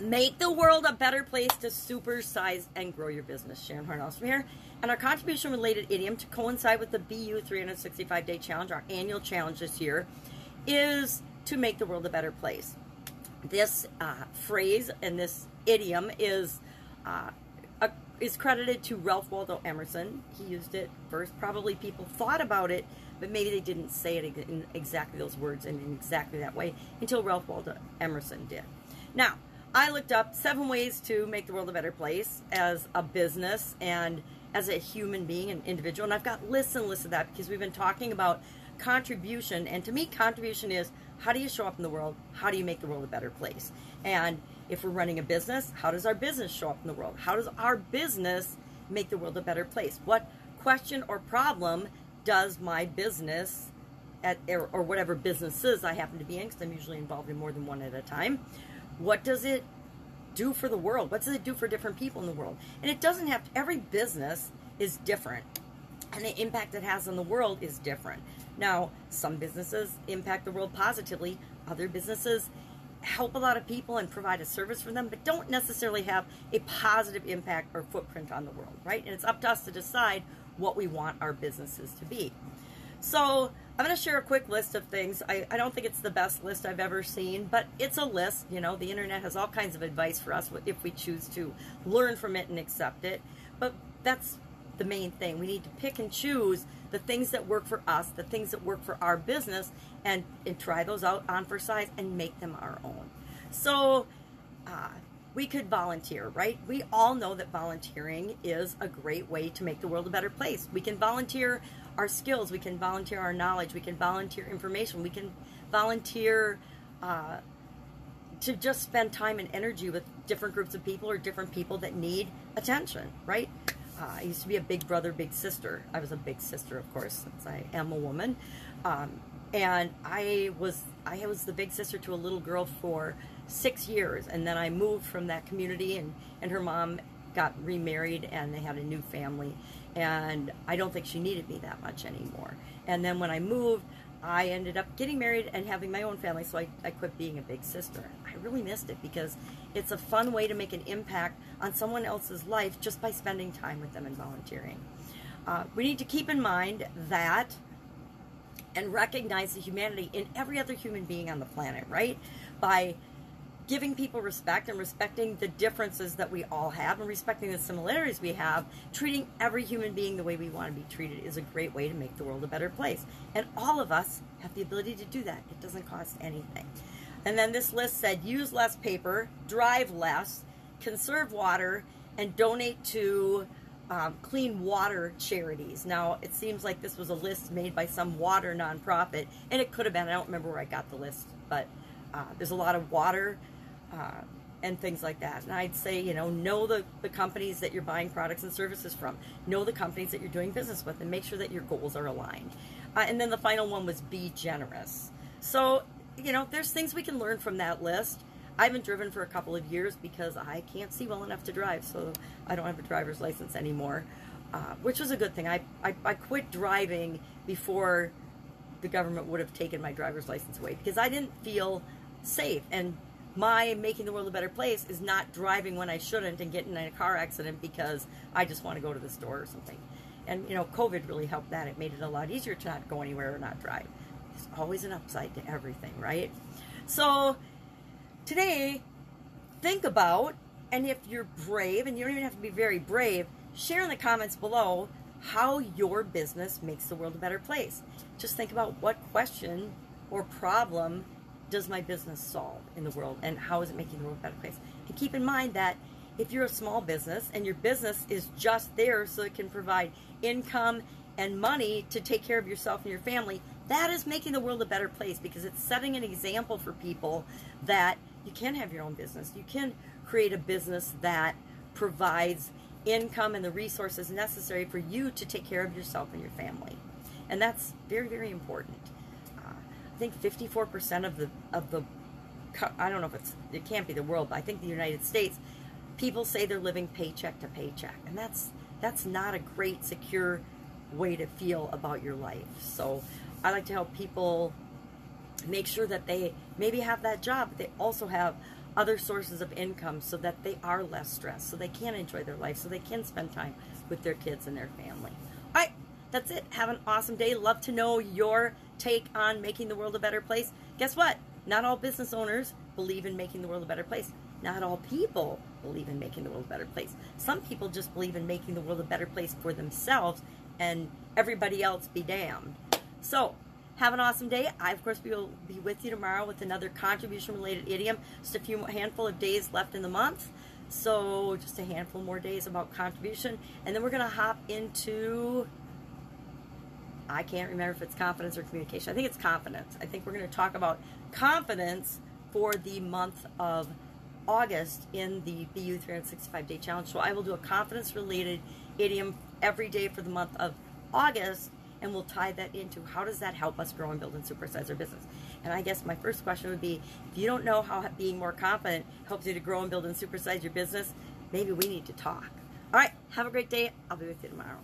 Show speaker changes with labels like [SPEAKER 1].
[SPEAKER 1] Make the world a better place to supersize and grow your business. Sharon Hornhouse from here. And our contribution related idiom to coincide with the BU 365 day challenge, our annual challenge this year, is to make the world a better place. This uh, phrase and this idiom is uh, a, is credited to Ralph Waldo Emerson. He used it first. Probably people thought about it, but maybe they didn't say it in exactly those words and in exactly that way until Ralph Waldo Emerson did. Now, I looked up seven ways to make the world a better place as a business and as a human being, an individual. And I've got lists and lists of that because we've been talking about contribution. And to me, contribution is how do you show up in the world? How do you make the world a better place? And if we're running a business, how does our business show up in the world? How does our business make the world a better place? What question or problem does my business at or whatever businesses I happen to be in, because I'm usually involved in more than one at a time, what does it do for the world? What does it do for different people in the world? And it doesn't have to, every business is different. And the impact it has on the world is different. Now, some businesses impact the world positively, other businesses help a lot of people and provide a service for them, but don't necessarily have a positive impact or footprint on the world, right? And it's up to us to decide what we want our businesses to be. So I'm going to share a quick list of things. I, I don't think it's the best list I've ever seen, but it's a list. You know, the internet has all kinds of advice for us if we choose to learn from it and accept it. But that's the main thing. We need to pick and choose the things that work for us, the things that work for our business, and, and try those out on for size and make them our own. So, uh, we could volunteer, right? We all know that volunteering is a great way to make the world a better place. We can volunteer our skills, we can volunteer our knowledge, we can volunteer information, we can volunteer uh, to just spend time and energy with different groups of people or different people that need attention, right? Uh, I used to be a big brother, big sister. I was a big sister, of course, since I am a woman. Um, and I was I was the big sister to a little girl for six years, and then I moved from that community, and and her mom got remarried, and they had a new family, and I don't think she needed me that much anymore. And then when I moved, I ended up getting married and having my own family, so I, I quit being a big sister. I really missed it because it's a fun way to make an impact on someone else's life just by spending time with them and volunteering. Uh, we need to keep in mind that and recognize the humanity in every other human being on the planet, right? By giving people respect and respecting the differences that we all have and respecting the similarities we have, treating every human being the way we want to be treated is a great way to make the world a better place. And all of us have the ability to do that. It doesn't cost anything. And then this list said use less paper, drive less, conserve water, and donate to um, clean water charities. Now, it seems like this was a list made by some water nonprofit, and it could have been. I don't remember where I got the list, but uh, there's a lot of water uh, and things like that. And I'd say, you know, know the, the companies that you're buying products and services from, know the companies that you're doing business with, and make sure that your goals are aligned. Uh, and then the final one was be generous. So, you know, there's things we can learn from that list. I haven't driven for a couple of years because I can't see well enough to drive, so I don't have a driver's license anymore, uh, which was a good thing. I, I, I quit driving before the government would have taken my driver's license away because I didn't feel safe. And my making the world a better place is not driving when I shouldn't and getting in a car accident because I just want to go to the store or something. And you know, COVID really helped that. It made it a lot easier to not go anywhere or not drive. There's always an upside to everything, right? So today, think about, and if you're brave, and you don't even have to be very brave, share in the comments below how your business makes the world a better place. Just think about what question or problem does my business solve in the world and how is it making the world a better place? And keep in mind that if you're a small business and your business is just there so it can provide income and money to take care of yourself and your family, that is making the world a better place because it's setting an example for people that you can have your own business. You can create a business that provides income and the resources necessary for you to take care of yourself and your family. And that's very, very important think 54% of the of the I don't know if it's it can't be the world, but I think the United States people say they're living paycheck to paycheck, and that's that's not a great secure way to feel about your life. So I like to help people make sure that they maybe have that job, but they also have other sources of income so that they are less stressed, so they can enjoy their life, so they can spend time with their kids and their family. All right, that's it. Have an awesome day. Love to know your take on making the world a better place. Guess what? Not all business owners believe in making the world a better place. Not all people believe in making the world a better place. Some people just believe in making the world a better place for themselves and everybody else be damned. So, have an awesome day. I, of course, will be with you tomorrow with another contribution related idiom. Just a few handful of days left in the month. So, just a handful more days about contribution. And then we're going to hop into. I can't remember if it's confidence or communication. I think it's confidence. I think we're going to talk about confidence for the month of August in the BU 365 Day Challenge. So I will do a confidence related idiom every day for the month of August and we'll tie that into how does that help us grow and build and supersize our business. And I guess my first question would be if you don't know how being more confident helps you to grow and build and supersize your business, maybe we need to talk. All right, have a great day. I'll be with you tomorrow.